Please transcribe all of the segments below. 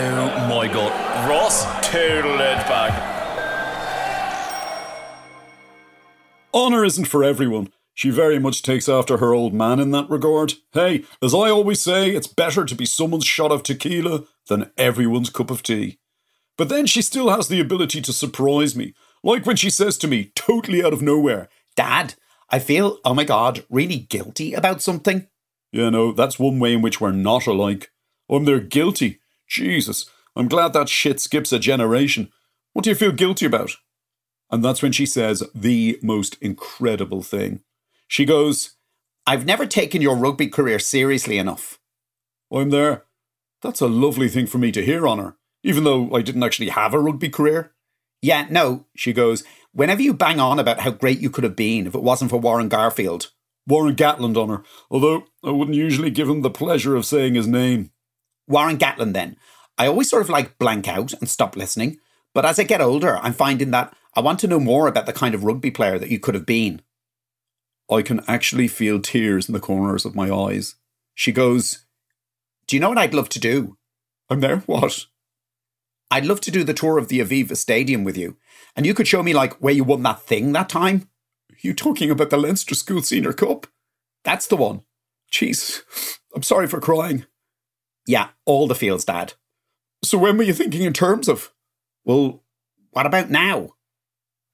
Oh my god, Ross total it back. Honor isn't for everyone. She very much takes after her old man in that regard. Hey, as I always say, it's better to be someone's shot of tequila than everyone's cup of tea. But then she still has the ability to surprise me, like when she says to me, totally out of nowhere, Dad, I feel, oh my god, really guilty about something. You know, that's one way in which we're not alike. I'm there guilty. Jesus, I'm glad that shit skips a generation. What do you feel guilty about? And that's when she says the most incredible thing. She goes, I've never taken your rugby career seriously enough. I'm there. That's a lovely thing for me to hear on her, even though I didn't actually have a rugby career. Yeah, no, she goes, whenever you bang on about how great you could have been if it wasn't for Warren Garfield. Warren Gatland on her, although I wouldn't usually give him the pleasure of saying his name. Warren Gatland, then. I always sort of like blank out and stop listening, but as I get older, I'm finding that I want to know more about the kind of rugby player that you could have been. I can actually feel tears in the corners of my eyes. She goes, Do you know what I'd love to do? I'm there? What? I'd love to do the tour of the Aviva Stadium with you. And you could show me, like, where you won that thing that time. You talking about the Leinster School Senior Cup? That's the one. Jeez, I'm sorry for crying. Yeah, all the fields, Dad. So when were you thinking in terms of? Well, what about now?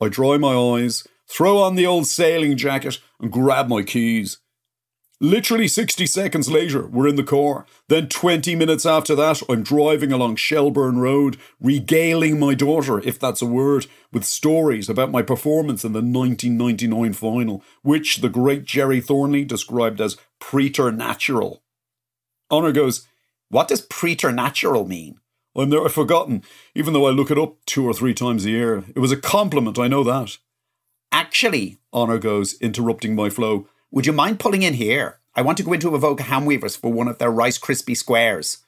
I dry my eyes, throw on the old sailing jacket, and grab my keys. Literally 60 seconds later, we're in the car. Then 20 minutes after that, I'm driving along Shelburne Road, regaling my daughter, if that's a word, with stories about my performance in the 1999 final, which the great Gerry Thornley described as preternatural. Honor goes, What does preternatural mean? I'm there, I've forgotten, even though I look it up two or three times a year. It was a compliment, I know that. Actually, Honor goes, interrupting my flow. Would you mind pulling in here? I want to go into Avoca Handweavers for one of their Rice Krispie squares.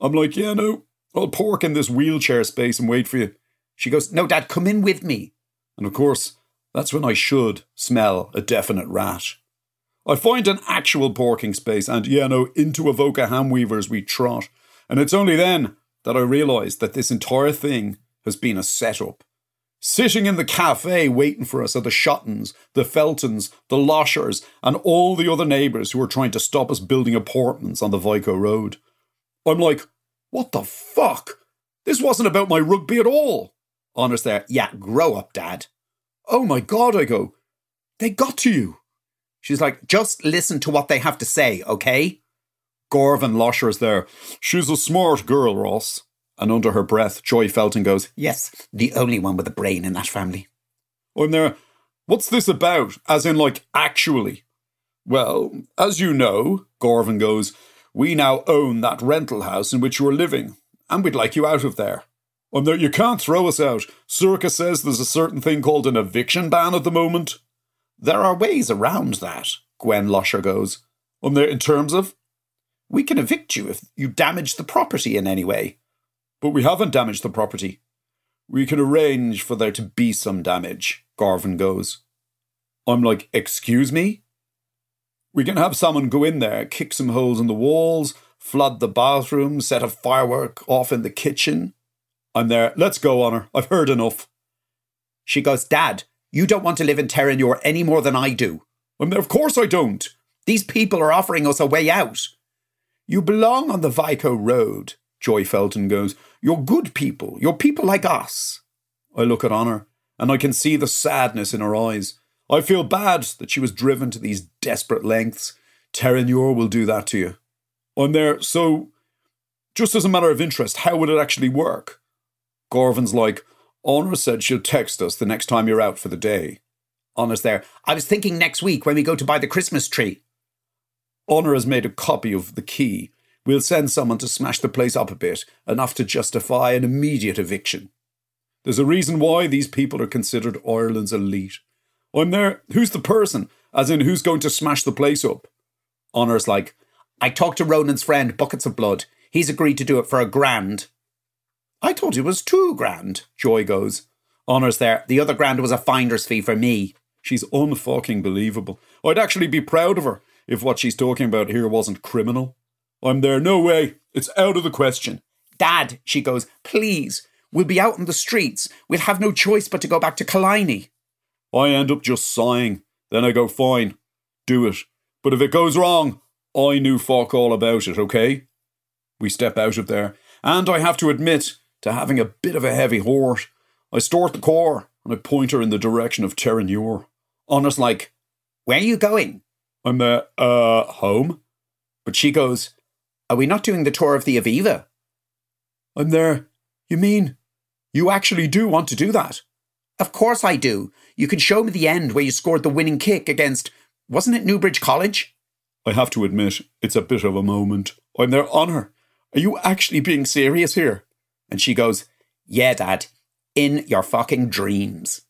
I'm like, yeah, no, I'll park in this wheelchair space and wait for you. She goes, no, Dad, come in with me. And of course, that's when I should smell a definite rat. I find an actual parking space and, yeah, no, into Avoca Handweavers we trot. And it's only then that I realise that this entire thing has been a setup. Sitting in the cafe waiting for us are the Shottons, the Feltons, the Loshers, and all the other neighbours who are trying to stop us building apartments on the Vico Road. I'm like, what the fuck? This wasn't about my rugby at all. Honor's there. Yeah, grow up, Dad. Oh my God, I go. They got to you. She's like, just listen to what they have to say, okay? Gorvin is there. She's a smart girl, Ross. And under her breath, Joy Felton goes, Yes, the only one with a brain in that family. I'm there. What's this about? As in, like, actually? Well, as you know, Gorvin goes, we now own that rental house in which you are living, and we'd like you out of there. I'm there. You can't throw us out. Sorcha says there's a certain thing called an eviction ban at the moment. There are ways around that, Gwen Losher goes. There in terms of. We can evict you if you damage the property in any way. But we haven't damaged the property. We can arrange for there to be some damage, Garvin goes. I'm like, excuse me? We can have someone go in there, kick some holes in the walls, flood the bathroom, set a firework off in the kitchen. I'm there. Let's go, Honor. I've heard enough. She goes, Dad, you don't want to live in Terenure any more than I do. I'm there. Of course I don't. These people are offering us a way out. You belong on the Vico Road, Joy Felton goes. You're good people. You're people like us. I look at Honor, and I can see the sadness in her eyes. I feel bad that she was driven to these desperate lengths. Terenure will do that to you. I'm there, so just as a matter of interest, how would it actually work? Gorvin's like, Honor said she'll text us the next time you're out for the day. Honor's there. I was thinking next week when we go to buy the Christmas tree. Honor has made a copy of the key. We'll send someone to smash the place up a bit, enough to justify an immediate eviction. There's a reason why these people are considered Ireland's elite. I'm there. Who's the person? As in, who's going to smash the place up? Honor's like, I talked to Ronan's friend, Buckets of Blood. He's agreed to do it for a grand. I thought it was two grand, Joy goes. Honor's there. The other grand was a finder's fee for me. She's unfucking believable. I'd actually be proud of her if what she's talking about here wasn't criminal. I'm there. No way. It's out of the question. Dad, she goes, please. We'll be out in the streets. We'll have no choice but to go back to Killiney. I end up just sighing. Then I go, fine, do it. But if it goes wrong, I knew fuck all about it, okay? We step out of there, and I have to admit to having a bit of a heavy heart. I start the car and I point her in the direction of Terenure. Honor's like, Where are you going? I'm there, uh, home. But she goes, Are we not doing the tour of the Aviva? I'm there. You mean you actually do want to do that? Of course I do. You can show me the end where you scored the winning kick against, wasn't it Newbridge College? I have to admit, it's a bit of a moment. I'm there on her. Are you actually being serious here? And she goes, Yeah, Dad, in your fucking dreams.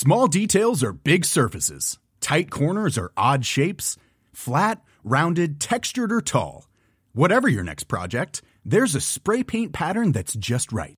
Small details are big surfaces, tight corners are odd shapes, flat, rounded, textured, or tall. Whatever your next project, there's a spray paint pattern that's just right.